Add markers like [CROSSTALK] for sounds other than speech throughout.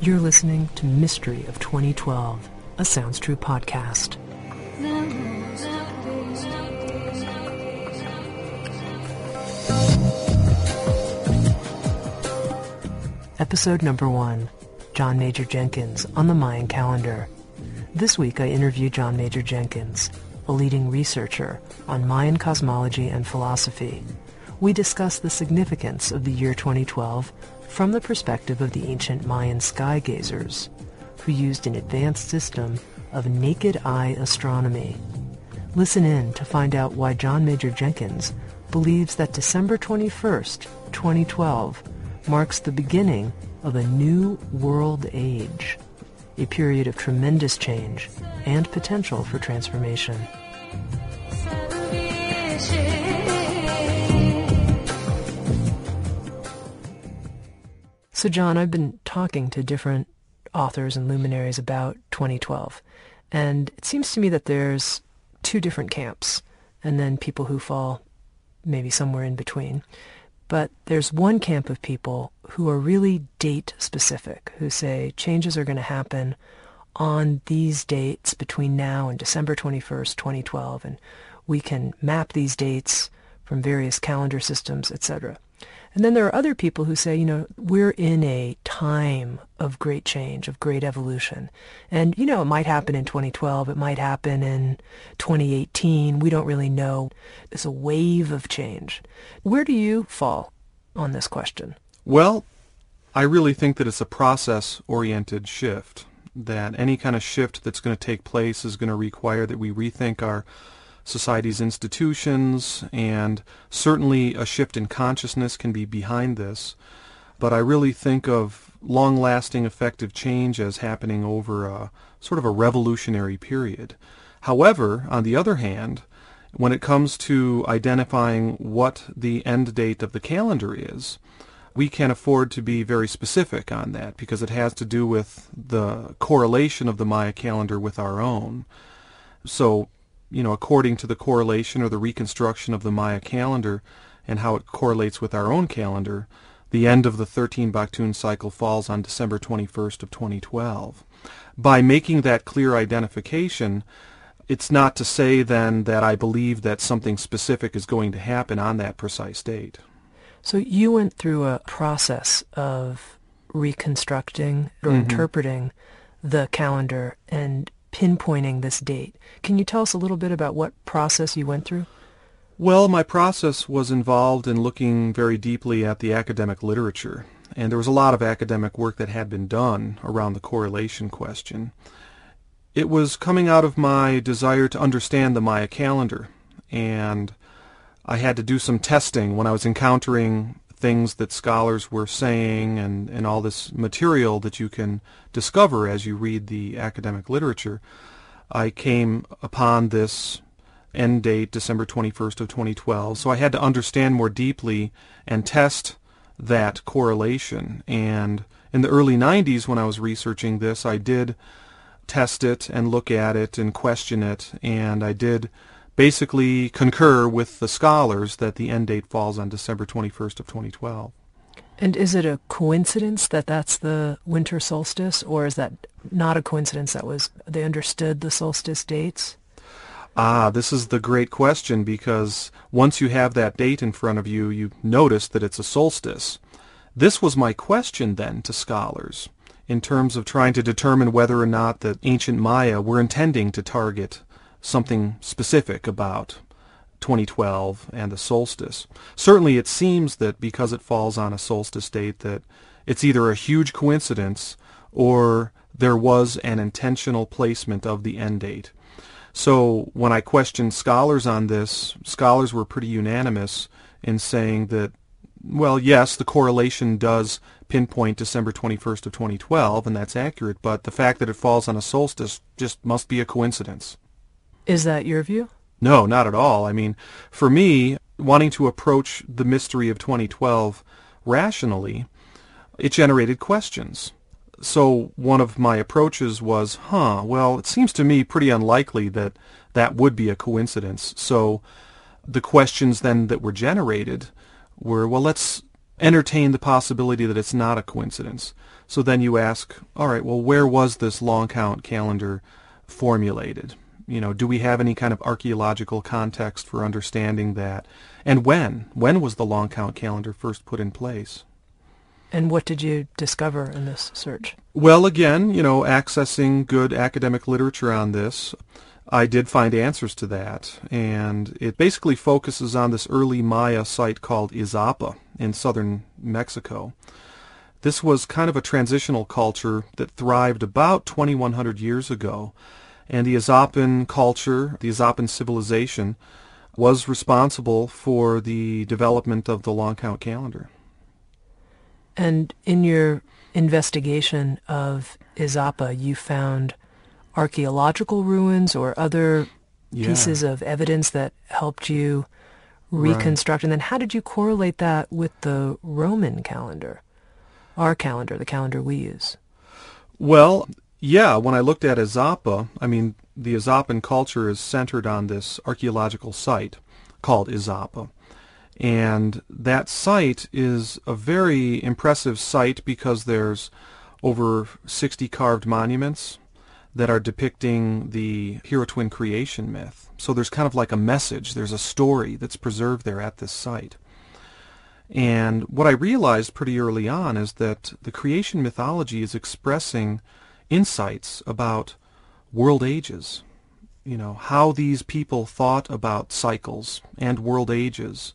You're listening to Mystery of 2012, a Sounds True podcast. Episode number one John Major Jenkins on the Mayan calendar. This week I interview John Major Jenkins, a leading researcher on Mayan cosmology and philosophy. We discuss the significance of the year 2012 from the perspective of the ancient Mayan sky gazers, who used an advanced system of naked eye astronomy. Listen in to find out why John Major Jenkins believes that December 21st, 2012, marks the beginning of a new world age, a period of tremendous change and potential for transformation. So, John, I've been talking to different authors and luminaries about 2012, and it seems to me that there's two different camps, and then people who fall maybe somewhere in between. But there's one camp of people who are really date specific, who say changes are going to happen on these dates between now and December 21st, 2012, and we can map these dates from various calendar systems, etc. And then there are other people who say, you know, we're in a time of great change, of great evolution. And, you know, it might happen in 2012. It might happen in 2018. We don't really know. It's a wave of change. Where do you fall on this question? Well, I really think that it's a process-oriented shift, that any kind of shift that's going to take place is going to require that we rethink our society's institutions, and certainly a shift in consciousness can be behind this. But I really think of long-lasting effective change as happening over a sort of a revolutionary period. However, on the other hand, when it comes to identifying what the end date of the calendar is, we can afford to be very specific on that because it has to do with the correlation of the Maya calendar with our own. So you know, according to the correlation or the reconstruction of the Maya calendar and how it correlates with our own calendar, the end of the 13 Baktun cycle falls on December 21st of 2012. By making that clear identification, it's not to say then that I believe that something specific is going to happen on that precise date. So you went through a process of reconstructing or mm-hmm. interpreting the calendar and pinpointing this date. Can you tell us a little bit about what process you went through? Well, my process was involved in looking very deeply at the academic literature, and there was a lot of academic work that had been done around the correlation question. It was coming out of my desire to understand the Maya calendar, and I had to do some testing when I was encountering things that scholars were saying and, and all this material that you can discover as you read the academic literature, I came upon this end date, December 21st of 2012. So I had to understand more deeply and test that correlation. And in the early 90s when I was researching this, I did test it and look at it and question it, and I did basically concur with the scholars that the end date falls on December 21st of 2012. And is it a coincidence that that's the winter solstice, or is that not a coincidence that was they understood the solstice dates? Ah, this is the great question because once you have that date in front of you, you notice that it's a solstice. This was my question then to scholars in terms of trying to determine whether or not the ancient Maya were intending to target something specific about 2012 and the solstice. Certainly it seems that because it falls on a solstice date that it's either a huge coincidence or there was an intentional placement of the end date. So when I questioned scholars on this, scholars were pretty unanimous in saying that, well, yes, the correlation does pinpoint December 21st of 2012, and that's accurate, but the fact that it falls on a solstice just must be a coincidence. Is that your view? No, not at all. I mean, for me, wanting to approach the mystery of 2012 rationally, it generated questions. So one of my approaches was, huh, well, it seems to me pretty unlikely that that would be a coincidence. So the questions then that were generated were, well, let's entertain the possibility that it's not a coincidence. So then you ask, all right, well, where was this long count calendar formulated? You know, do we have any kind of archaeological context for understanding that? And when? When was the long count calendar first put in place? And what did you discover in this search? Well, again, you know, accessing good academic literature on this, I did find answers to that. And it basically focuses on this early Maya site called Izapa in southern Mexico. This was kind of a transitional culture that thrived about 2100 years ago. And the Izapan culture, the Izapan civilization, was responsible for the development of the long count calendar. And in your investigation of Izapa, you found archaeological ruins or other Yeah. pieces of evidence that helped you reconstruct. And then how did you correlate that with the Roman calendar, our calendar, the calendar we use? Well, yeah, when I looked at Izapa, I mean, the Izapan culture is centered on this archaeological site called Izapa. And that site is a very impressive site because there's over 60 carved monuments that are depicting the hero twin creation myth. So there's kind of like a message, there's a story that's preserved there at this site. And what I realized pretty early on is that the creation mythology is expressing insights about world ages. You know, how these people thought about cycles and world ages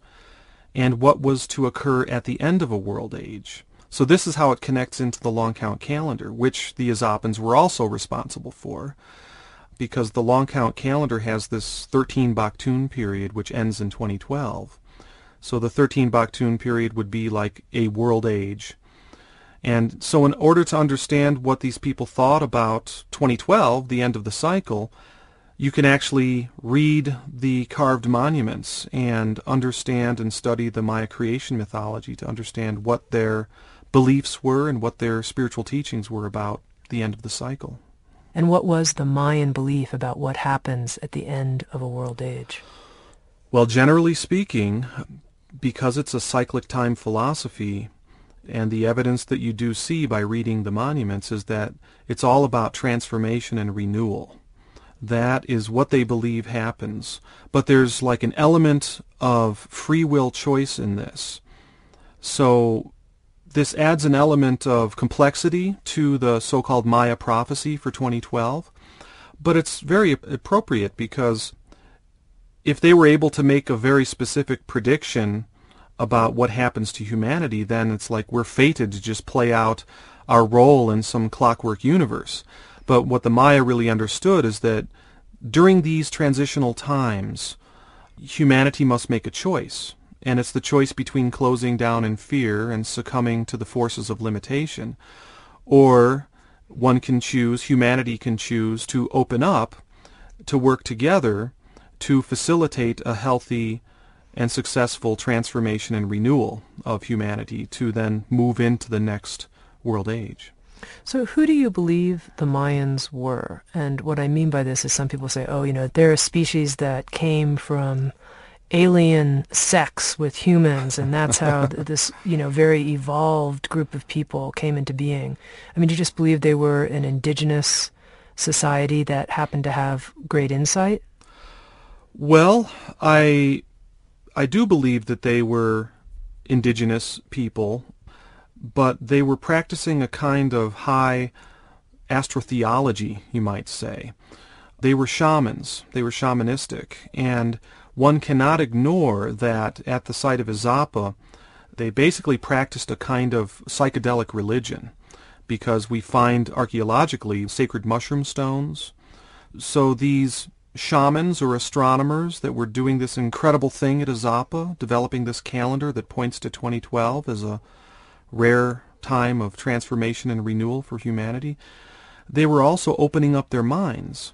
and what was to occur at the end of a world age. So this is how it connects into the long count calendar, which the Izapans were also responsible for, because the long count calendar has this 13 Baktun period, which ends in 2012. So the 13 Baktun period would be like a world age. And so in order to understand what these people thought about 2012, the end of the cycle, you can actually read the carved monuments and understand and study the Maya creation mythology to understand what their beliefs were and what their spiritual teachings were about the end of the cycle. And what was the Mayan belief about what happens at the end of a world age? Well, generally speaking, because it's a cyclic time philosophy, and the evidence that you do see by reading the monuments is that it's all about transformation and renewal. That is what they believe happens. But there's like an element of free will choice in this. So this adds an element of complexity to the so-called Maya prophecy for 2012. But it's very appropriate because if they were able to make a very specific prediction about what happens to humanity, then it's like we're fated to just play out our role in some clockwork universe. But what the Maya really understood is that during these transitional times, humanity must make a choice. And it's the choice between closing down in fear and succumbing to the forces of limitation. Or one can choose, humanity can choose to open up, to work together, to facilitate a healthy and successful transformation and renewal of humanity to then move into the next world age. So who do you believe the Mayans were? And what I mean by this is some people say, oh, you know, they're a species that came from alien sex with humans and that's how [LAUGHS] this, you know, very evolved group of people came into being. I mean, do you just believe they were an indigenous society that happened to have great insight? Well, I I do believe that they were indigenous people, but they were practicing a kind of high astrotheology, you might say. They were shamans. They were shamanistic, and one cannot ignore that at the site of Izapa, they basically practiced a kind of psychedelic religion because we find archaeologically sacred mushroom stones. So these shamans or astronomers that were doing this incredible thing at Izapa, developing this calendar that points to 2012 as a rare time of transformation and renewal for humanity, they were also opening up their minds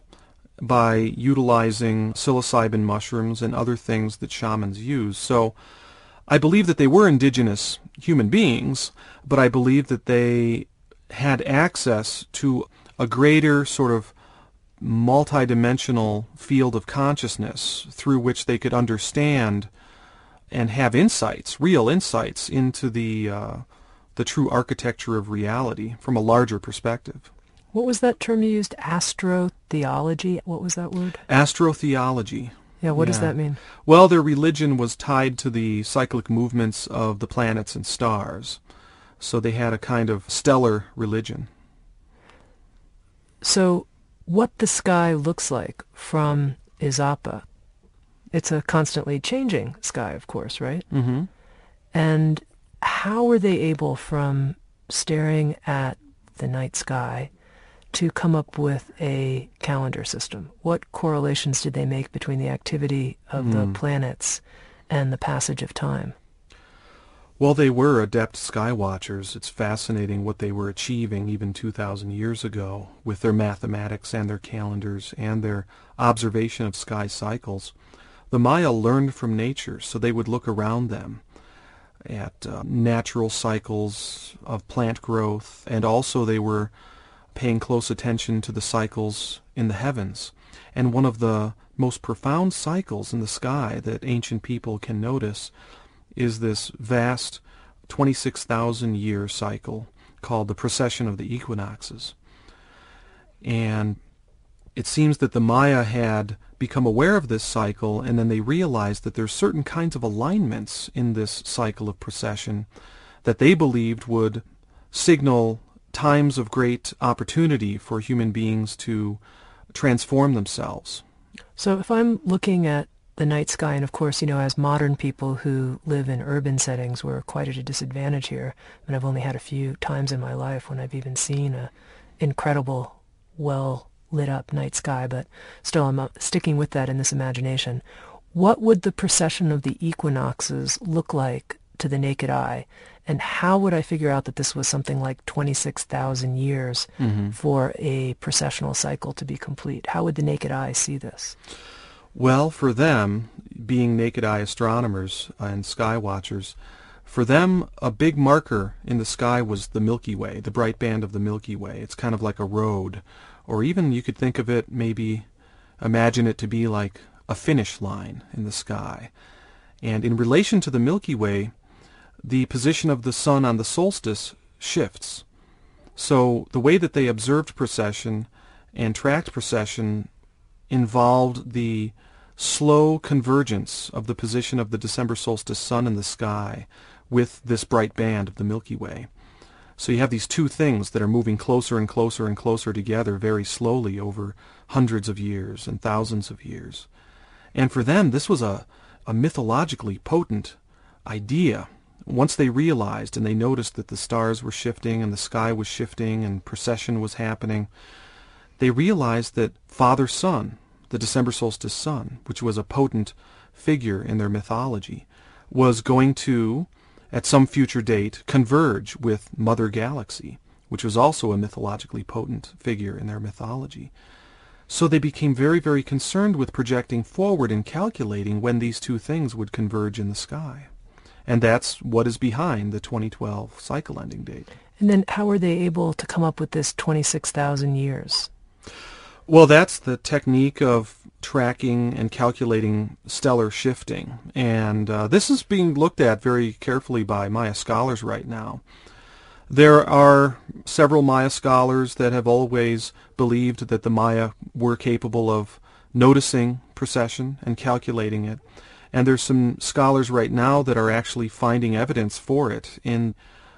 by utilizing psilocybin mushrooms and other things that shamans use. So I believe that they were indigenous human beings, but I believe that they had access to a greater sort of multidimensional field of consciousness through which they could understand and have insights, real insights into the uh, the true architecture of reality from a larger perspective. What was that term you used? Astrotheology? What was that word? Astrotheology. Yeah, what does that mean? Well, their religion was tied to the cyclic movements of the planets and stars. So they had a kind of stellar religion. So, what the sky looks like from Izapa, it's a constantly changing sky, of course, right? Mm-hmm. And how were they able, from staring at the night sky, to come up with a calendar system? What correlations did they make between the activity of the Hmm. planets and the passage of time? Well, they were adept sky watchers. It's fascinating what they were achieving even 2,000 years ago with their mathematics and their calendars and their observation of sky cycles. The Maya learned from nature, so they would look around them at uh, natural cycles of plant growth, and also they were paying close attention to the cycles in the heavens. And one of the most profound cycles in the sky that ancient people can notice is this vast 26,000 year cycle called the precession of the equinoxes. And it seems that the Maya had become aware of this cycle and then they realized that there's certain kinds of alignments in this cycle of precession that they believed would signal times of great opportunity for human beings to transform themselves. So if I'm looking at the night sky, and of course, you know, as modern people who live in urban settings, we're quite at a disadvantage here. I And I've only had a few times in my life when I've even seen a incredible, well lit up night sky, but still I'm uh, sticking with that in this imagination. What would the precession of the equinoxes look like to the naked eye? And how would I figure out that this was something like 26,000 years for a precessional cycle to be complete? How would the naked eye see this? Well, for them, being naked eye astronomers and sky watchers, for them, a big marker in the sky was the Milky Way, the bright band of the Milky Way. It's kind of like a road, or even you could think of it, maybe imagine it to be like a finish line in the sky. And in relation to the Milky Way, the position of the sun on the solstice shifts. So the way that they observed precession and tracked precession involved the slow convergence of the position of the December solstice sun in the sky with this bright band of the Milky Way. So you have these two things that are moving closer and closer and closer together very slowly over hundreds of years and thousands of years. And for them, this was a, a mythologically potent idea. Once they realized and they noticed that the stars were shifting and the sky was shifting and precession was happening, they realized that Father Sun, the December solstice sun, which was a potent figure in their mythology, was going to, at some future date, converge with Mother Galaxy, which was also a mythologically potent figure in their mythology. So they became very, very concerned with projecting forward and calculating when these two things would converge in the sky. And that's what is behind the 2012 cycle ending date. And then how were they able to come up with this 26,000 years? Well, that's the technique of tracking and calculating stellar shifting. And uh, this is being looked at very carefully by Maya scholars right now. There are several Maya scholars that have always believed that the Maya were capable of noticing precession and calculating it. And there's some scholars right now that are actually finding evidence for it in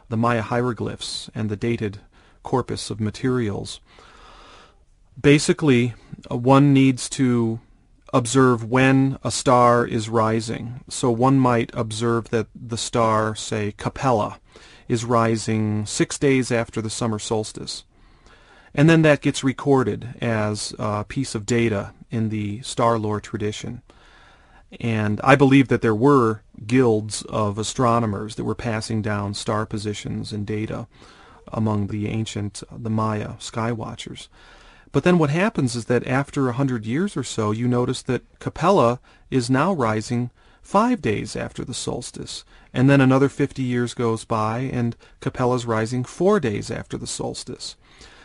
the Maya hieroglyphs and the dated corpus of materials basically uh, one needs to observe when a star is rising. So one might observe that the star, say Capella, is rising six days after the summer solstice. And then that gets recorded as a piece of data in the star lore tradition. And I believe that there were guilds of astronomers that were passing down star positions and data among the ancient, the Maya sky watchers. But then what happens is that after a hundred years or so, you notice that Capella is now rising five days after the solstice. And then another 50 years goes by, and Capella's rising four days after the solstice.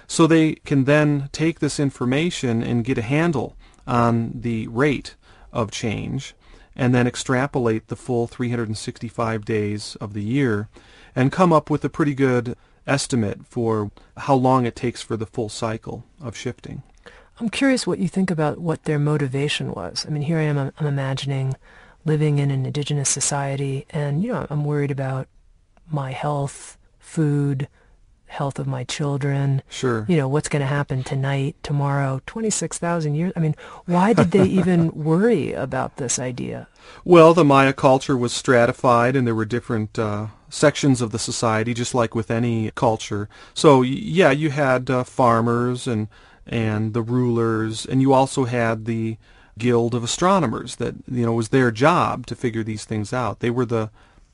So they can then take this information and get a handle on the rate of change and then extrapolate the full 365 days of the year and come up with a pretty good estimate for how long it takes for the full cycle of shifting. I'm curious what you think about what their motivation was. I mean, here I am, I'm, I'm imagining living in an indigenous society, and, you know, I'm worried about my health, food, health of my children. Sure. You know, what's going to happen tonight, tomorrow, 26,000 years. I mean, why did they [LAUGHS] even worry about this idea? Well, the Maya culture was stratified and there were different uh, sections of the society, just like with any culture. So, yeah, you had uh, farmers and, and the rulers, and you also had the guild of astronomers that, you know, was their job to figure these things out. They were the,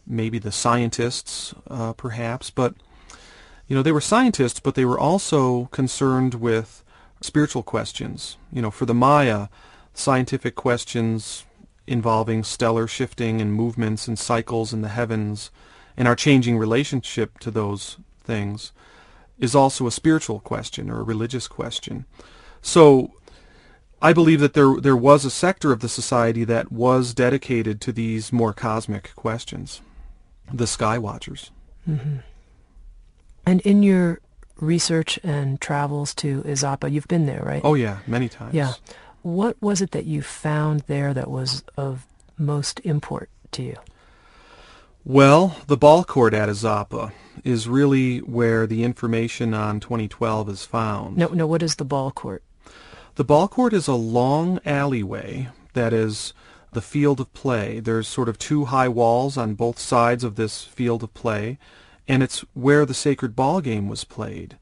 maybe the scientists, uh, perhaps, but you know, they were scientists, but they were also concerned with spiritual questions. You know, for the Maya, scientific questions involving stellar shifting and movements and cycles in the heavens and our changing relationship to those things is also a spiritual question or a religious question. So I believe that there there was a sector of the society that was dedicated to these more cosmic questions, the Sky Watchers. Mm-hmm. And in your research and travels to Izapa, you've been there, right? Oh yeah, many times. Yeah. What was it that you found there that was of most import to you? Well, the ball court at Izapa is really where the information on 2012 is found. No, no. What is the ball court? The ball court is a long alleyway that is the field of play. There's sort of two high walls on both sides of this field of play and it's where the sacred ball game was played.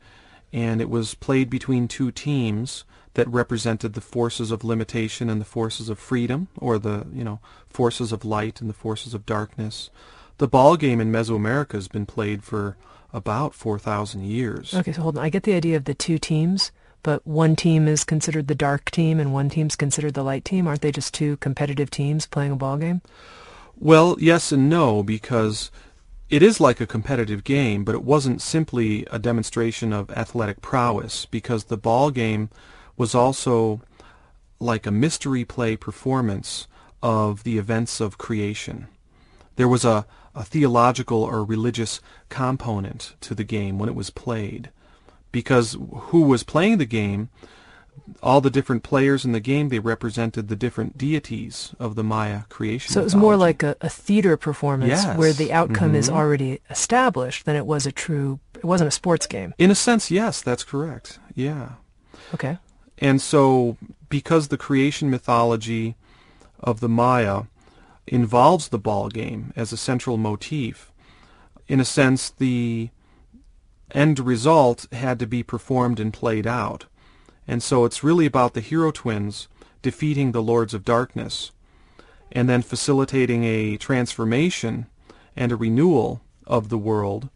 And it was played between two teams that represented the forces of limitation and the forces of freedom, or the you know forces of light and the forces of darkness. The ball game in Mesoamerica has been played for about four thousand years. Okay, so hold on. I get the idea of the two teams, but one team is considered the dark team and one team's considered the light team. Aren't they just two competitive teams playing a ball game? Well, yes and no, because it is like a competitive game, but it wasn't simply a demonstration of athletic prowess because the ball game was also like a mystery play performance of the events of creation. There was a, a theological or religious component to the game when it was played because who was playing the game all the different players in the game, they represented the different deities of the Maya creation. So it was more like a, a theater performance yes. where the outcome mm-hmm. is already established than it was a true, it wasn't a sports game. In a sense, yes, that's correct. Yeah. Okay. And so because the creation mythology of the Maya involves the ball game as a central motif, in a sense, the end result had to be performed and played out. And so it's really about the hero twins defeating the lords of darkness and then facilitating a transformation and a renewal of the world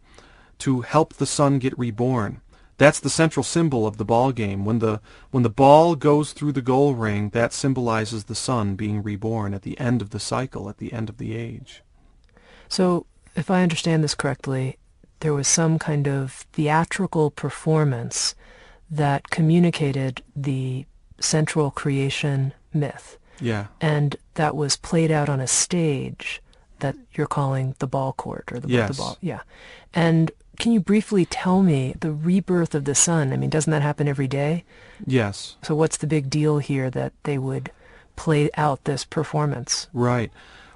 to help the sun get reborn. That's the central symbol of the ball game. When the when the ball goes through the goal ring, that symbolizes the sun being reborn at the end of the cycle, at the end of the age. So, if I understand this correctly, there was some kind of theatrical performance that communicated the central creation myth. Yeah. And that was played out on a stage that you're calling the ball court or the, yes. the ball. Yeah. And can you briefly tell me the rebirth of the sun? I mean, doesn't that happen every day? Yes. So what's the big deal here that they would play out this performance? Right.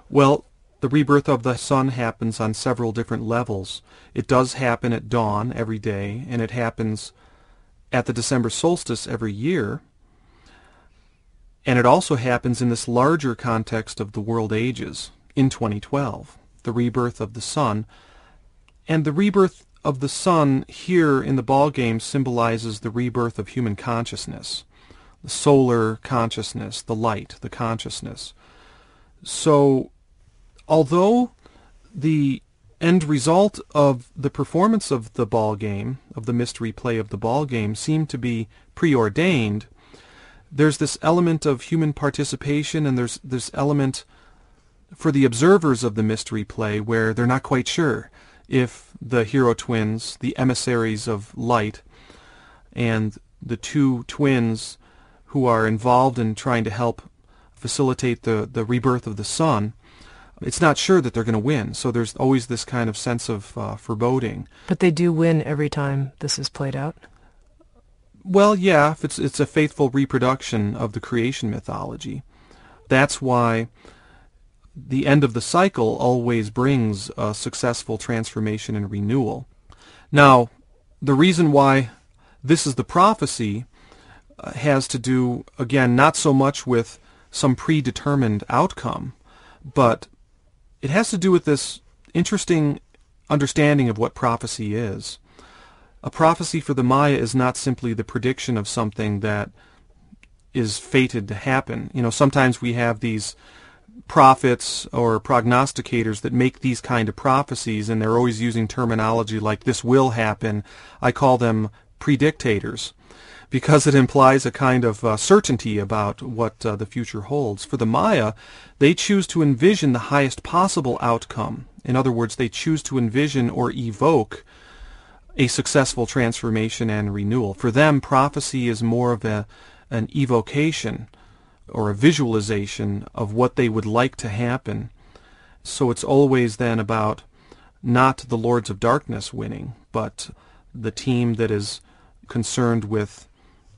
Well, the rebirth of the sun happens on several different levels. It does happen at dawn every day, and it happens at the December solstice every year. And it also happens in this larger context of the world ages in 2012, the rebirth of the sun. And the rebirth of the sun here in the ball game symbolizes the rebirth of human consciousness, the solar consciousness, the light, the consciousness. So, although the end result of the performance of the ball game, of the mystery play of the ball game, seemed to be preordained. There's this element of human participation, and there's this element for the observers of the mystery play where they're not quite sure if the hero twins, the emissaries of light, and the two twins who are involved in trying to help facilitate the, the rebirth of the sun, it's not sure that they're going to win. So there's always this kind of sense of uh, foreboding. But they do win every time this is played out? Well, yeah, if it's, it's a faithful reproduction of the creation mythology. That's why the end of the cycle always brings a successful transformation and renewal. Now, the reason why this is the prophecy uh, has to do, again, not so much with some predetermined outcome, but it has to do with this interesting understanding of what prophecy is. A prophecy for the Maya is not simply the prediction of something that is fated to happen. You know, sometimes we have these prophets or prognosticators that make these kind of prophecies and they're always using terminology like this will happen. I call them predictators because it implies a kind of uh, certainty about what uh, the future holds. For the Maya, they choose to envision the highest possible outcome. In other words, they choose to envision or evoke a successful transformation and renewal. For them, prophecy is more of a, an evocation or a visualization of what they would like to happen. So it's always then about not the Lords of Darkness winning, but the team that is concerned with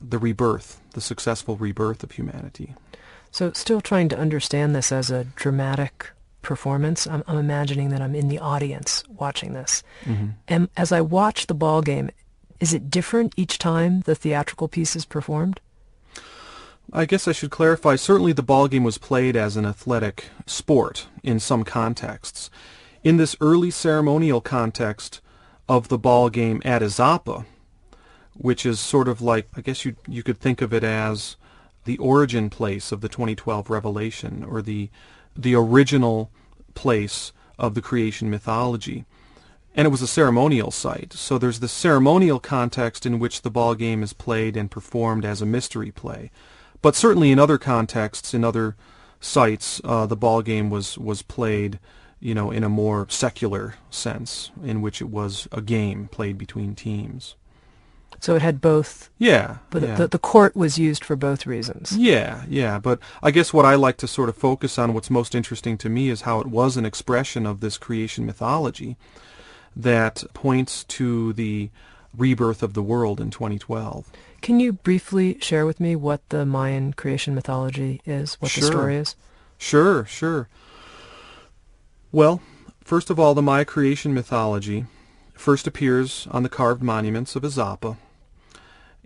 the rebirth, the successful rebirth of humanity. So, still trying to understand this as a dramatic performance. I'm, I'm imagining that I'm in the audience watching this. Mm-hmm. And as I watch the ball game, is it different each time the theatrical piece is performed? I guess I should clarify. Certainly, the ball game was played as an athletic sport in some contexts. In this early ceremonial context of the ball game at Izapa, which is sort of like I guess you you could think of it as the origin place of the 2012 revelation or the the original place of the creation mythology. And it was a ceremonial site. So there's the ceremonial context in which the ball game is played and performed as a mystery play. But certainly in other contexts, in other sites, uh, the ball game was, was played, you know, in a more secular sense, in which it was a game played between teams. So it had both. Yeah. But yeah. The, the court was used for both reasons. Yeah, yeah. But I guess what I like to sort of focus on, what's most interesting to me, is how it was an expression of this creation mythology that points to the rebirth of the world in 2012. Can you briefly share with me what the Mayan creation mythology is, what sure. the story is? Sure, sure. Well, first of all, the Maya creation mythology first appears on the carved monuments of Izapa,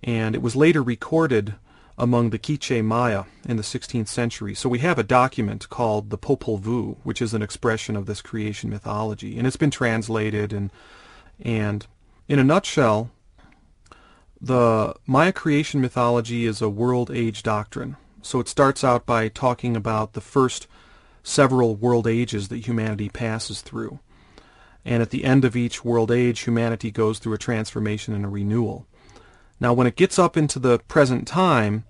and it was later recorded among the Quiche Maya in the 16th century. So we have a document called the Popol Vuh, which is an expression of this creation mythology, and it's been translated and and in a nutshell, the Maya creation mythology is a world age doctrine. So it starts out by talking about the first several world ages that humanity passes through. And at the end of each world age, humanity goes through a transformation and a renewal. Now, when it gets up into the present time,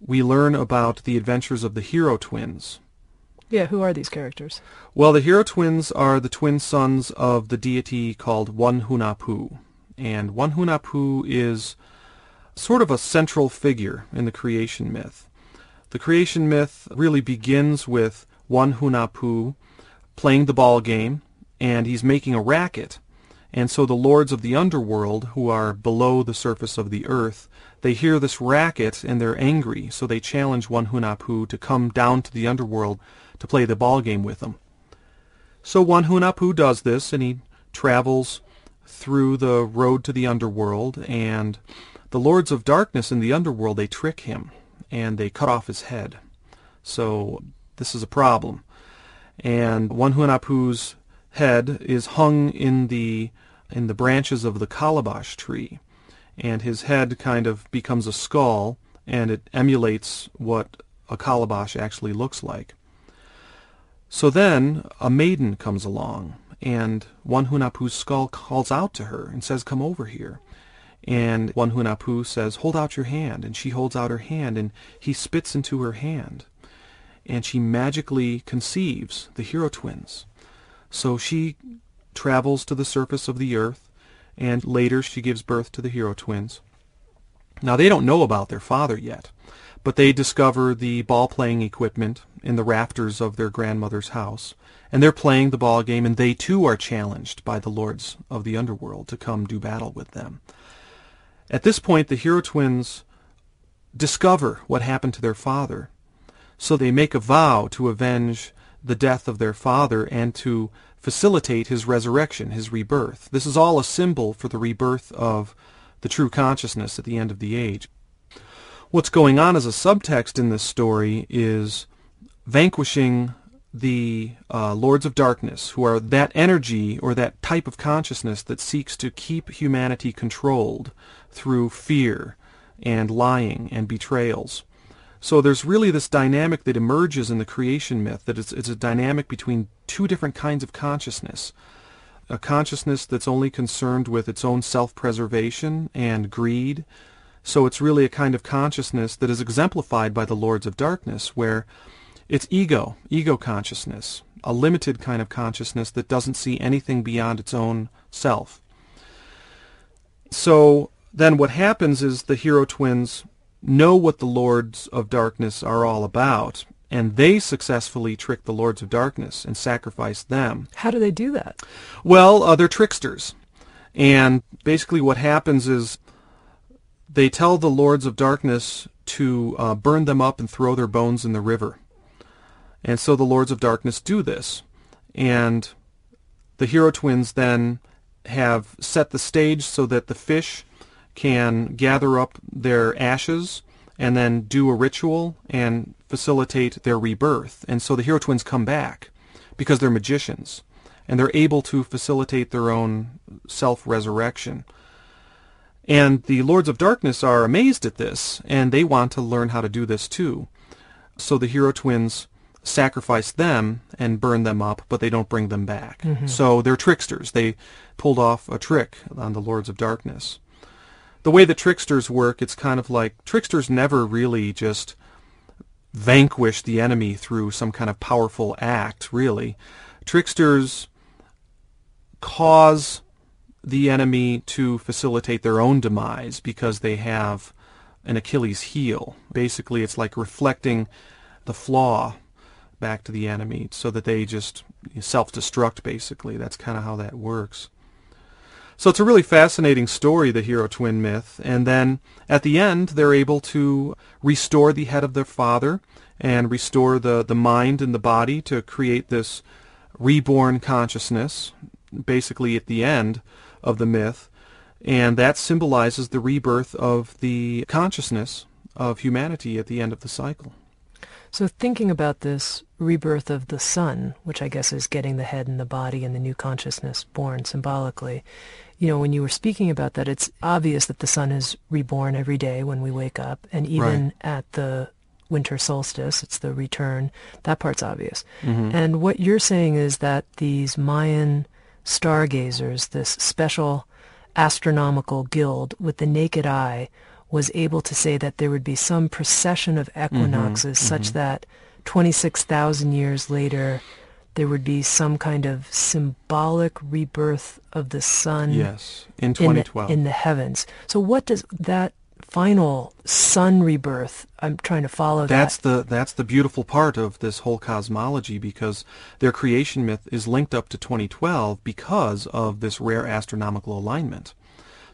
we learn about the adventures of the hero twins. Yeah, who are these characters? Well, the hero twins are the twin sons of the deity called One Hunahpu. And One Hunahpu is sort of a central figure in the creation myth. The creation myth really begins with One Hunahpu playing the ball game and he's making a racket. And so the lords of the underworld, who are below the surface of the earth, they hear this racket and they're angry, so they challenge One Hunahpu to come down to the underworld to play the ball game with them. So One Hunahpu does this, and he travels through the road to the underworld, and the lords of darkness in the underworld, they trick him, and they cut off his head. So this is a problem. And One Hunahpu's head is hung in the in the branches of the calabash tree, and his head kind of becomes a skull, and it emulates what a calabash actually looks like. So then a maiden comes along, and One Hunahpu's skull calls out to her and says, "Come over here." And One Hunahpu says, "Hold out your hand," and she holds out her hand, and he spits into her hand, and she magically conceives the hero twins. So she travels to the surface of the earth, and later she gives birth to the hero twins. Now they don't know about their father yet, but they discover the ball playing equipment in the rafters of their grandmother's house. And they're playing the ball game, and they too are challenged by the lords of the underworld to come do battle with them. At this point, the hero twins discover what happened to their father. So they make a vow to avenge the death of their father and to facilitate his resurrection, his rebirth. This is all a symbol for the rebirth of the true consciousness at the end of the age. What's going on as a subtext in this story is vanquishing the uh, lords of darkness, who are that energy or that type of consciousness that seeks to keep humanity controlled through fear and lying and betrayals. So there's really this dynamic that emerges in the creation myth that it's, it's a dynamic between two different kinds of consciousness. A consciousness that's only concerned with its own self-preservation and greed. So it's really a kind of consciousness that is exemplified by the Lords of Darkness, where it's ego, ego consciousness, a limited kind of consciousness that doesn't see anything beyond its own self. So then what happens is the hero twins know what the Lords of Darkness are all about, and they successfully trick the Lords of Darkness and sacrifice them. How do they do that? Well, uh, they're tricksters. And basically what happens is they tell the Lords of Darkness to uh, burn them up and throw their bones in the river. And so the Lords of Darkness do this. And the hero twins then have set the stage so that the fish can gather up their ashes and then do a ritual and facilitate their rebirth. And so the hero twins come back because they're magicians and they're able to facilitate their own self-resurrection. And the Lords of Darkness are amazed at this and they want to learn how to do this too. So the hero twins sacrifice them and burn them up, but they don't bring them back. Mm-hmm. So they're tricksters. They pulled off a trick on the Lords of Darkness. The way the tricksters work, it's kind of like tricksters never really just vanquish the enemy through some kind of powerful act, really. Tricksters cause the enemy to facilitate their own demise because they have an Achilles heel. Basically, it's like reflecting the flaw back to the enemy so that they just self-destruct basically. That's kind of how that works. So it's a really fascinating story, the hero twin myth. And then at the end, they're able to restore the head of their father and restore the, the mind and the body to create this reborn consciousness, basically at the end of the myth. And that symbolizes the rebirth of the consciousness of humanity at the end of the cycle. So thinking about this rebirth of the sun, which I guess is getting the head and the body and the new consciousness born symbolically, you know, when you were speaking about that, it's obvious that the sun is reborn every day when we wake up, and even right. at the winter solstice, it's the return. That part's obvious. Mm-hmm. And what you're saying is that these Mayan stargazers, this special astronomical guild with the naked eye, was able to say that there would be some precession of equinoxes mm-hmm, such mm-hmm. that 26,000 years later there would be some kind of symbolic rebirth of the sun yes in 2012 in the, in the heavens so what does that final sun rebirth i'm trying to follow that's that. the that's the beautiful part of this whole cosmology because their creation myth is linked up to 2012 because of this rare astronomical alignment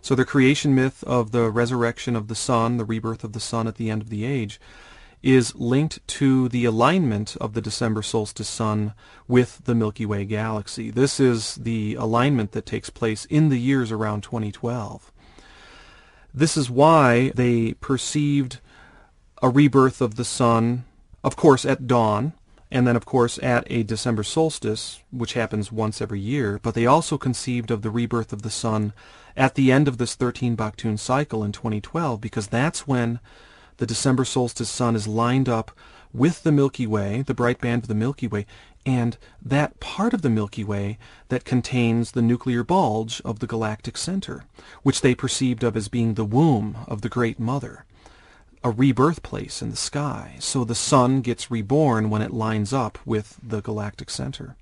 so the creation myth of the resurrection of the sun, the rebirth of the sun at the end of the age, is linked to the alignment of the December solstice sun with the Milky Way galaxy. This is the alignment that takes place in the years around 2012. This is why they perceived a rebirth of the sun, of course, at dawn, and then, of course, at a December solstice, which happens once every year, but they also conceived of the rebirth of the sun at the end of this 13 Baktun cycle in 2012, because that's when the December solstice sun is lined up with the Milky Way, the bright band of the Milky Way, and that part of the Milky Way that contains the nuclear bulge of the galactic center, which they perceived of as being the womb of the Great Mother a rebirth place in the sky. So the sun gets reborn when it lines up with the galactic center.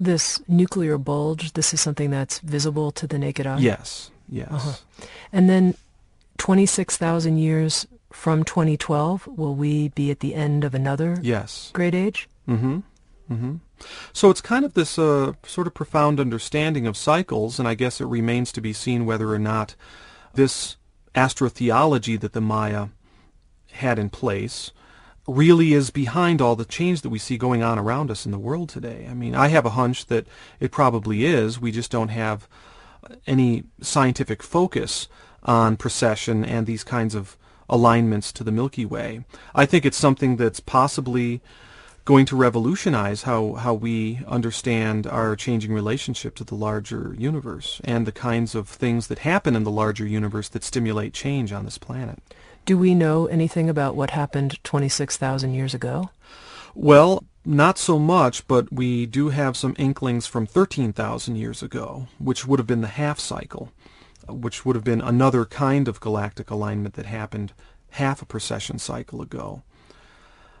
This nuclear bulge, this is something that's visible to the naked eye? Yes, yes. Uh-huh. And then 26,000 years from 2012, will we be at the end of another Yes. great age? Mm-hmm. Mm-hmm. So it's kind of this uh, sort of profound understanding of cycles, and I guess it remains to be seen whether or not this astrotheology that the Maya had in place really is behind all the change that we see going on around us in the world today. I mean, I have a hunch that it probably is. We just don't have any scientific focus on precession and these kinds of alignments to the Milky Way. I think it's something that's possibly going to revolutionize how, how we understand our changing relationship to the larger universe and the kinds of things that happen in the larger universe that stimulate change on this planet. Do we know anything about what happened 26,000 years ago? Well, not so much, but we do have some inklings from 13,000 years ago, which would have been the half cycle, uh, which would have been another kind of galactic alignment that happened half a precession cycle ago.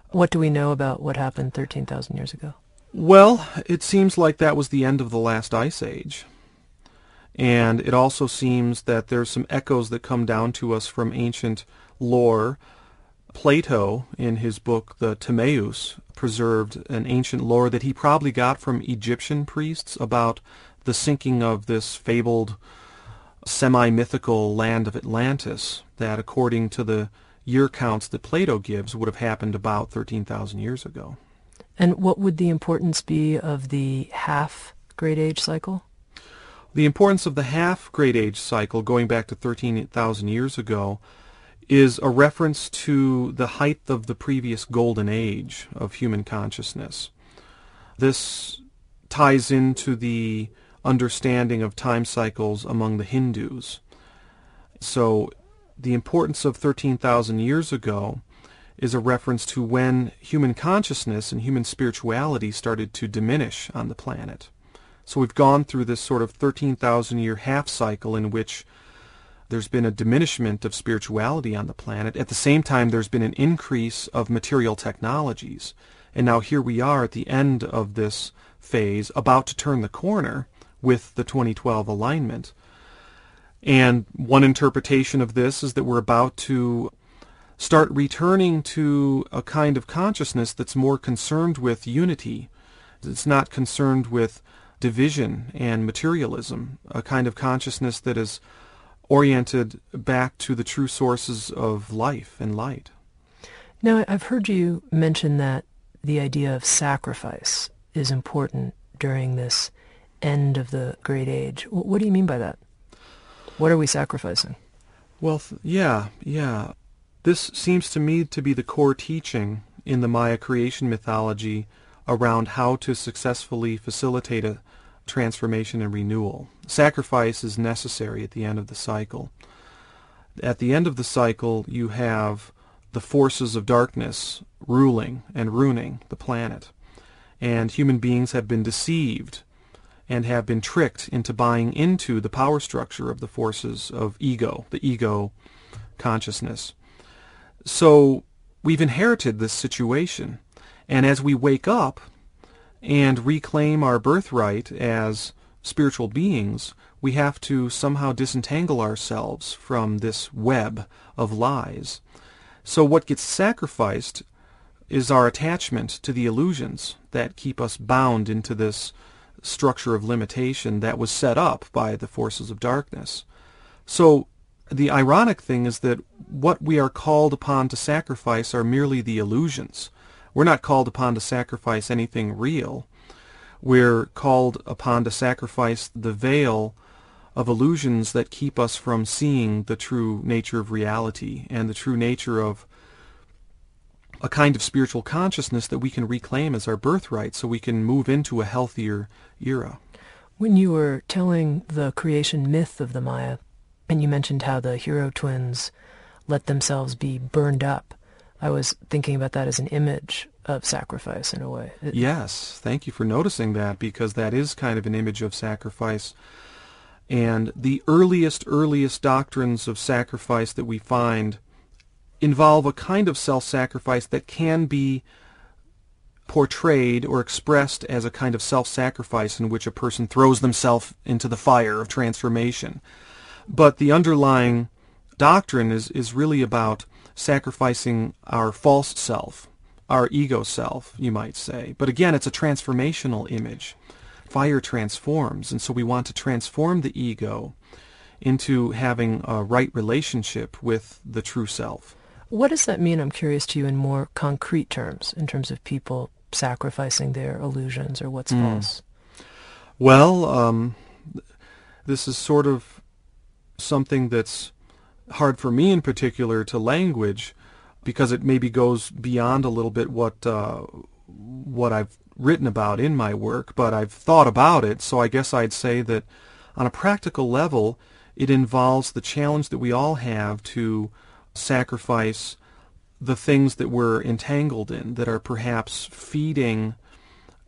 What do we know about what happened 13,000 years ago? Well, it seems like that was the end of the last ice age. And it also seems that there's some echoes that come down to us from ancient lore. Plato, in his book The Timaeus, preserved an ancient lore that he probably got from Egyptian priests about the sinking of this fabled semi-mythical land of Atlantis that, according to the year counts that Plato gives, would have happened about 13,000 years ago. And what would the importance be of the half great age cycle? The importance of the half great age cycle, going back to 13,000 years ago, is a reference to the height of the previous golden age of human consciousness. This ties into the understanding of time cycles among the Hindus. So the importance of 13,000 years ago is a reference to when human consciousness and human spirituality started to diminish on the planet. So we've gone through this sort of 13,000 year half cycle in which there's been a diminishment of spirituality on the planet. At the same time, there's been an increase of material technologies. And now here we are at the end of this phase, about to turn the corner with the 2012 alignment. And one interpretation of this is that we're about to start returning to a kind of consciousness that's more concerned with unity. It's not concerned with division and materialism, a kind of consciousness that is oriented back to the true sources of life and light. Now, I've heard you mention that the idea of sacrifice is important during this end of the great age. What do you mean by that? What are we sacrificing? Well, yeah, yeah. This seems to me to be the core teaching in the Maya creation mythology around how to successfully facilitate a transformation and renewal. Sacrifice is necessary at the end of the cycle. At the end of the cycle, you have the forces of darkness ruling and ruining the planet. And human beings have been deceived and have been tricked into buying into the power structure of the forces of ego, the ego consciousness. So we've inherited this situation. And as we wake up and reclaim our birthright as spiritual beings, we have to somehow disentangle ourselves from this web of lies. So what gets sacrificed is our attachment to the illusions that keep us bound into this structure of limitation that was set up by the forces of darkness. So the ironic thing is that what we are called upon to sacrifice are merely the illusions. We're not called upon to sacrifice anything real. We're called upon to sacrifice the veil of illusions that keep us from seeing the true nature of reality and the true nature of a kind of spiritual consciousness that we can reclaim as our birthright so we can move into a healthier era. When you were telling the creation myth of the Maya, and you mentioned how the hero twins let themselves be burned up, I was thinking about that as an image of sacrifice in a way. It, yes, thank you for noticing that because that is kind of an image of sacrifice. And the earliest, earliest doctrines of sacrifice that we find involve a kind of self-sacrifice that can be portrayed or expressed as a kind of self-sacrifice in which a person throws themselves into the fire of transformation. But the underlying doctrine is, is really about sacrificing our false self, our ego self, you might say. But again, it's a transformational image. Fire transforms, and so we want to transform the ego into having a right relationship with the true self. What does that mean? I'm curious to you in more concrete terms, in terms of people sacrificing their illusions or what's mm. false. Well, um, this is sort of something that's hard for me in particular to language because it maybe goes beyond a little bit what uh, what I've written about in my work, but I've thought about it. So I guess I'd say that on a practical level, it involves the challenge that we all have to sacrifice the things that we're entangled in that are perhaps feeding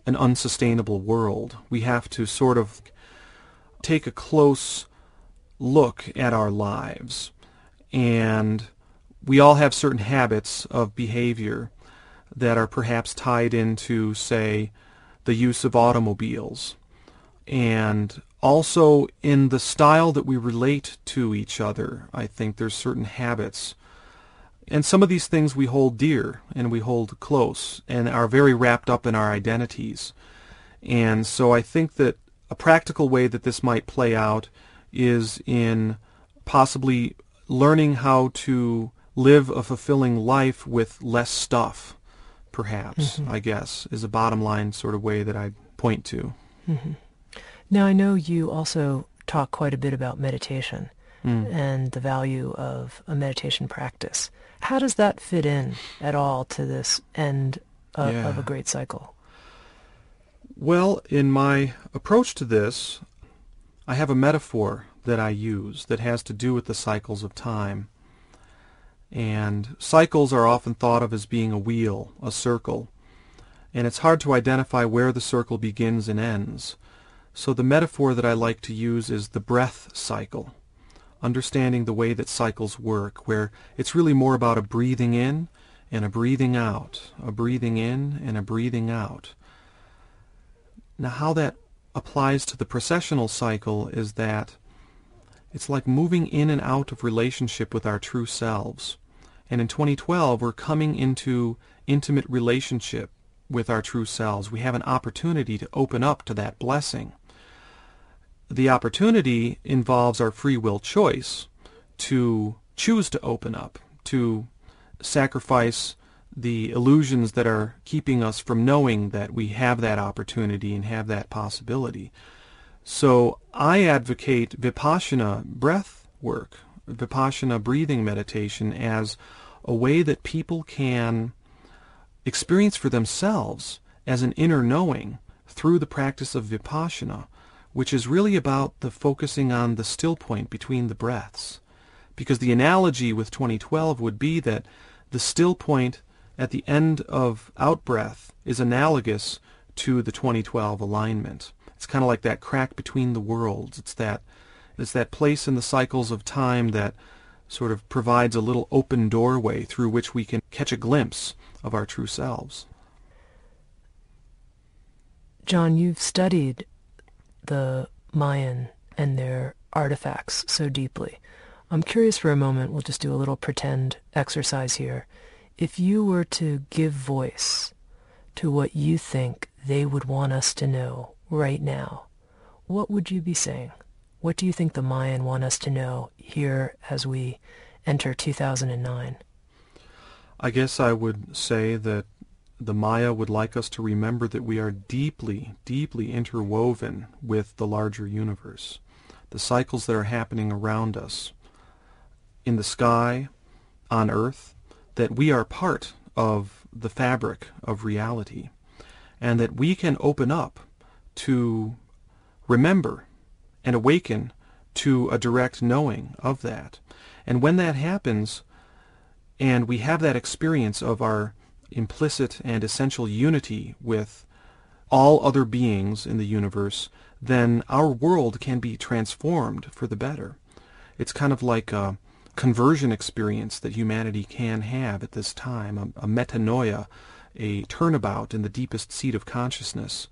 an unsustainable world. We have to sort of take a close look at our lives. And we all have certain habits of behavior that are perhaps tied into, say, the use of automobiles. And also in the style that we relate to each other, I think there's certain habits and some of these things we hold dear and we hold close and are very wrapped up in our identities. And so I think that a practical way that this might play out is in possibly learning how to live a fulfilling life with less stuff, perhaps, mm-hmm. I guess, is a bottom line sort of way that I point to. Mm-hmm. Now, I know you also talk quite a bit about meditation mm. and the value of a meditation practice. How does that fit in at all to this end of, yeah. of a great cycle? Well, in my approach to this, I have a metaphor that I use that has to do with the cycles of time. And cycles are often thought of as being a wheel, a circle, and it's hard to identify where the circle begins and ends. So the metaphor that I like to use is the breath cycle understanding the way that cycles work, where it's really more about a breathing in and a breathing out, a breathing in and a breathing out. Now how that applies to the precessional cycle is that it's like moving in and out of relationship with our true selves. And in 2012, we're coming into intimate relationship with our true selves. We have an opportunity to open up to that blessing the opportunity involves our free will choice to choose to open up, to sacrifice the illusions that are keeping us from knowing that we have that opportunity and have that possibility. So I advocate Vipassana breath work, Vipassana breathing meditation as a way that people can experience for themselves as an inner knowing through the practice of Vipassana which is really about the focusing on the still point between the breaths. Because the analogy with 2012 would be that the still point at the end of out-breath is analogous to the 2012 alignment. It's kind of like that crack between the worlds. It's that, it's that place in the cycles of time that sort of provides a little open doorway through which we can catch a glimpse of our true selves. John, you've studied the Mayan and their artifacts so deeply. I'm curious for a moment, we'll just do a little pretend exercise here. If you were to give voice to what you think they would want us to know right now, what would you be saying? What do you think the Mayan want us to know here as we enter 2009? I guess I would say that the Maya would like us to remember that we are deeply, deeply interwoven with the larger universe. The cycles that are happening around us, in the sky, on Earth, that we are part of the fabric of reality, and that we can open up to remember and awaken to a direct knowing of that. And when that happens, and we have that experience of our implicit and essential unity with all other beings in the universe, then our world can be transformed for the better. It's kind of like a conversion experience that humanity can have at this time, a, a metanoia, a turnabout in the deepest seat of consciousness,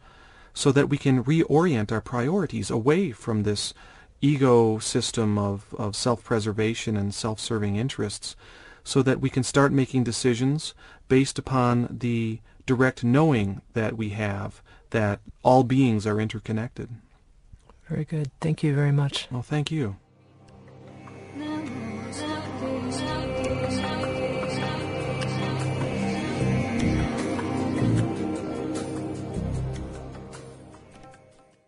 so that we can reorient our priorities away from this ego system of, of self-preservation and self-serving interests so that we can start making decisions based upon the direct knowing that we have that all beings are interconnected. Very good. Thank you very much. Well, thank you. [LAUGHS]